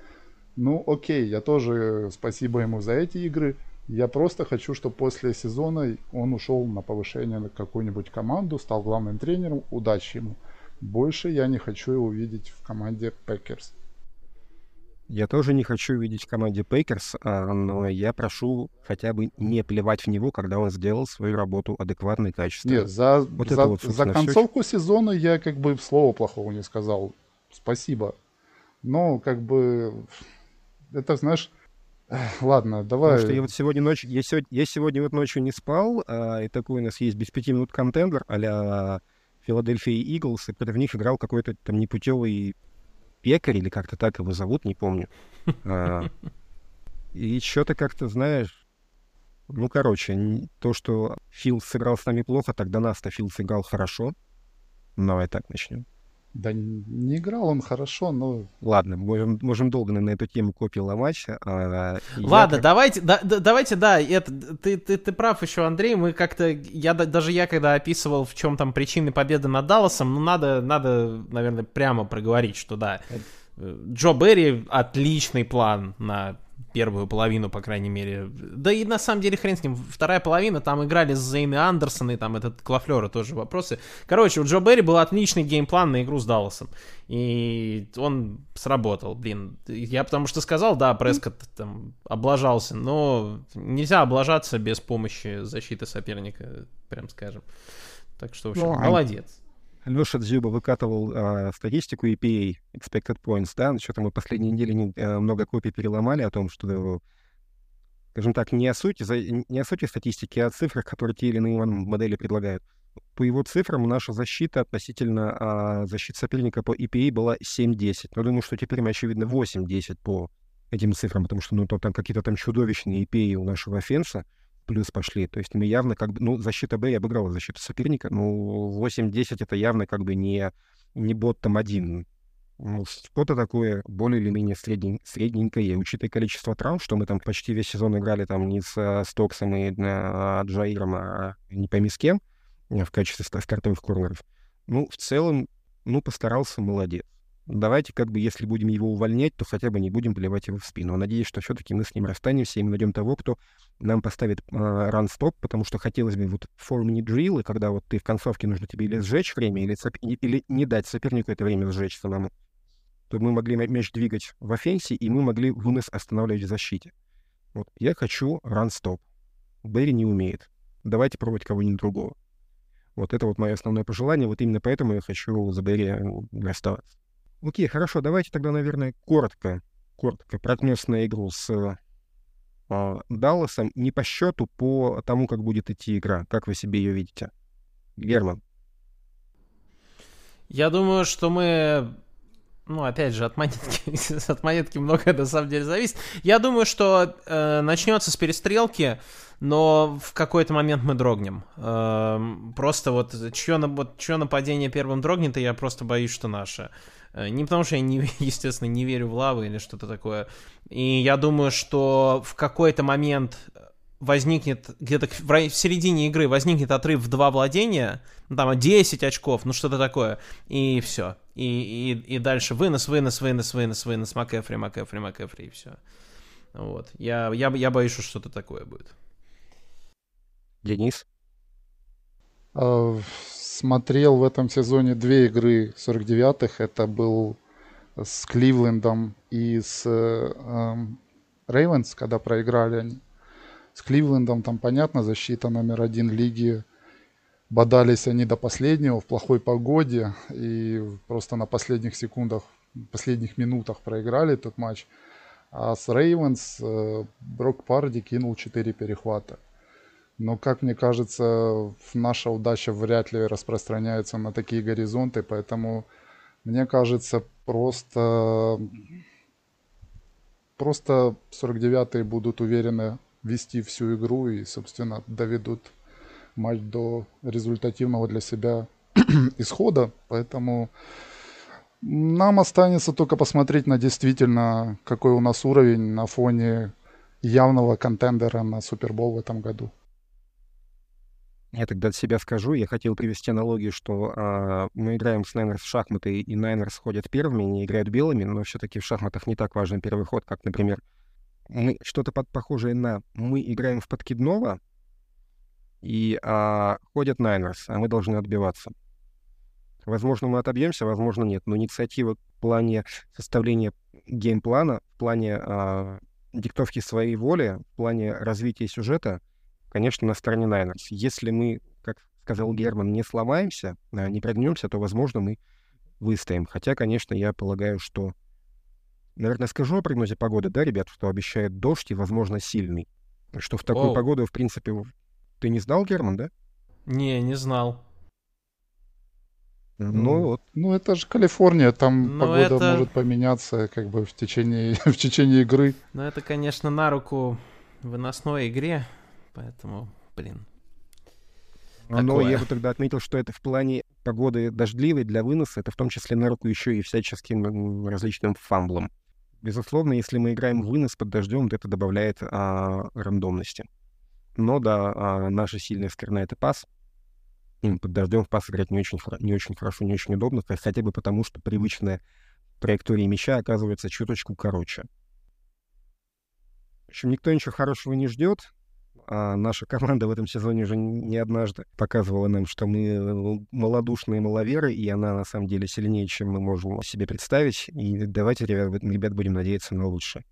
S5: Ну, окей, я тоже спасибо ему за эти игры. Я просто хочу, чтобы после сезона он ушел на повышение на какую-нибудь команду, стал главным тренером. Удачи ему. Больше я не хочу его видеть в команде Packers.
S3: Я тоже не хочу видеть в команде Packers, но я прошу хотя бы не плевать в него, когда он сделал свою работу адекватно и качественно.
S5: Нет, за, вот за, вот, за концовку все. сезона я как бы слова плохого не сказал. Спасибо. Но как бы это, знаешь, Ладно, давай.
S3: Потому что я вот сегодня ночью, я сегодня, я сегодня вот ночью не спал, а, и такой у нас есть без пяти минут contender а-ля Филадельфия Иглс, и против них играл какой-то там непутевый пекарь, или как-то так его зовут, не помню. А, и что-то как-то, знаешь, ну, короче, то, что Фил сыграл с нами плохо, тогда нас-то Фил сыграл хорошо. Давай так начнем.
S5: Да не играл он хорошо, но...
S3: Ладно, можем, можем долго на эту тему копию ломать.
S4: А, Ладно, я... давайте, да, давайте, да, это, ты, ты, ты прав еще, Андрей, мы как-то, я даже я когда описывал, в чем там причины победы над Далласом, ну надо, надо, наверное, прямо проговорить, что да, э, Джо Берри отличный план на первую половину, по крайней мере. Да и на самом деле хрен с ним. Вторая половина, там играли с Зейн и Андерсон, и там этот Клафлера тоже вопросы. Короче, у Джо Берри был отличный геймплан на игру с Далласом. И он сработал, блин. Я потому что сказал, да, Прескотт там облажался, но нельзя облажаться без помощи защиты соперника, прям скажем. Так что, в общем, ну, а молодец.
S3: Леша Дзюба выкатывал э, статистику EPA, Expected Points, да, что-то мы последние недели не, э, много копий переломали о том, что, скажем так, не о сути, за, не о сути статистики, а о цифрах, которые те или иные модели предлагают. По его цифрам наша защита относительно э, защиты соперника по EPA была 7-10. Но думаю, что теперь мы, очевидно, 8-10 по этим цифрам, потому что, ну, то, там какие-то там чудовищные EPA у нашего офенса плюс пошли. То есть мы явно как бы, ну, защита Б обыграла защиту соперника, ну, 8-10 это явно как бы не, не бот там один. Ну, что-то такое более или менее среднень, средненькое, учитывая количество травм, что мы там почти весь сезон играли там не с Стоксом и а, Джаиром, а не пойми с кем э, в качестве стартовых корнеров. Ну, в целом, ну, постарался, молодец давайте как бы, если будем его увольнять, то хотя бы не будем плевать его в спину. Надеюсь, что все-таки мы с ним расстанемся, и мы найдем того, кто нам поставит э, run-stop, потому что хотелось бы вот drill, и когда вот ты в концовке нужно тебе или сжечь время, или, сопер... или не дать сопернику это время сжечь самому, то мы могли мяч двигать в офенсе, и мы могли вынос останавливать в защите. Вот. Я хочу run-stop. Берри не умеет. Давайте пробовать кого-нибудь другого. Вот это вот мое основное пожелание. Вот именно поэтому я хочу за Берри расставаться. Окей, хорошо, давайте тогда, наверное, коротко, коротко прогноз на игру с э, Далласом. Не по счету, по тому, как будет идти игра. Как вы себе ее видите? Герман.
S4: Я думаю, что мы ну, опять же, от монетки, от монетки многое на самом деле зависит. Я думаю, что э, начнется с перестрелки, но в какой-то момент мы дрогнем. Э, просто вот чье, вот чье нападение первым дрогнет, и я просто боюсь, что наше. Э, не потому что я, не, естественно, не верю в лаву или что-то такое. И я думаю, что в какой-то момент возникнет где-то в, середине игры возникнет отрыв в два владения, ну, там 10 очков, ну что-то такое, и все. И, и, и дальше вынос, вынос, вынос, вынос, вынос, МакЭфри, МакЭфри, МакЭфри, и все. Вот. Я, я, я боюсь, что что-то такое будет.
S3: Денис?
S5: А, смотрел в этом сезоне две игры 49-х. Это был с Кливлендом и с Рейвенс, э, когда проиграли они. С Кливлендом там понятно, защита номер один лиги. Бодались они до последнего в плохой погоде и просто на последних секундах, последних минутах проиграли этот матч. А с Рейвенс э, Брок Парди кинул 4 перехвата. Но, как мне кажется, наша удача вряд ли распространяется на такие горизонты, поэтому мне кажется, просто, просто 49-е будут уверены вести всю игру и, собственно, доведут матч до результативного для себя исхода. Поэтому нам останется только посмотреть на действительно, какой у нас уровень на фоне явного контендера на Супербол в этом году.
S3: Я тогда от себя скажу. Я хотел привести аналогию, что а, мы играем с Найнерс в шахматы, и Найнерс ходят первыми, не играют белыми, но все-таки в шахматах не так важен первый ход, как, например, мы что-то под, похожее на мы играем в подкидного, и а, ходят Найнерс, а мы должны отбиваться. Возможно, мы отобьемся, возможно, нет. Но инициатива в плане составления геймплана, в плане а, диктовки своей воли, в плане развития сюжета — конечно, на стороне Найнерс. Если мы, как сказал Герман, не сломаемся, а, не прогнемся, то, возможно, мы выстоим. Хотя, конечно, я полагаю, что... Наверное, скажу о прогнозе погоды, да, ребят, что обещает дождь и, возможно, сильный. Что в такую Оу. погоду, в принципе, ты не знал, Герман, да?
S4: Не, не знал.
S5: Ну, ну, вот. ну это же Калифорния, там ну, погода это... может поменяться как бы в течение, в течение игры.
S4: Ну это, конечно, на руку выносной игре. Поэтому, блин.
S3: Но такое. я бы тогда отметил, что это в плане погоды дождливой для выноса, это в том числе на руку еще и всяческим различным фамблам. Безусловно, если мы играем в вынос под дождем, то это добавляет а, рандомности. Но да, а, наша сильная сторона — это пас. И под дождем в пас играть не очень, не очень хорошо, не очень удобно, хотя бы потому, что привычная траектория мяча оказывается чуточку короче. В общем, никто ничего хорошего не ждет. А наша команда в этом сезоне уже не однажды показывала нам, что мы э, малодушные маловеры, и она на самом деле сильнее, чем мы можем себе представить. И давайте, ребят, ребят будем надеяться на лучшее.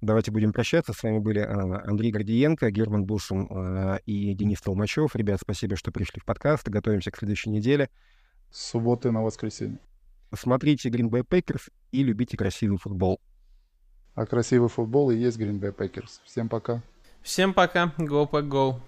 S3: Давайте будем прощаться. С вами были а, Андрей Гордиенко, Герман Бушин а, и Денис Толмачев. Ребят, спасибо, что пришли в подкаст. Готовимся к следующей неделе.
S5: С субботы на воскресенье.
S3: Смотрите Green Bay Packers и любите красивый футбол.
S5: А красивый футбол и есть Green Bay Packers. Всем пока.
S4: Всем пока. Go, go.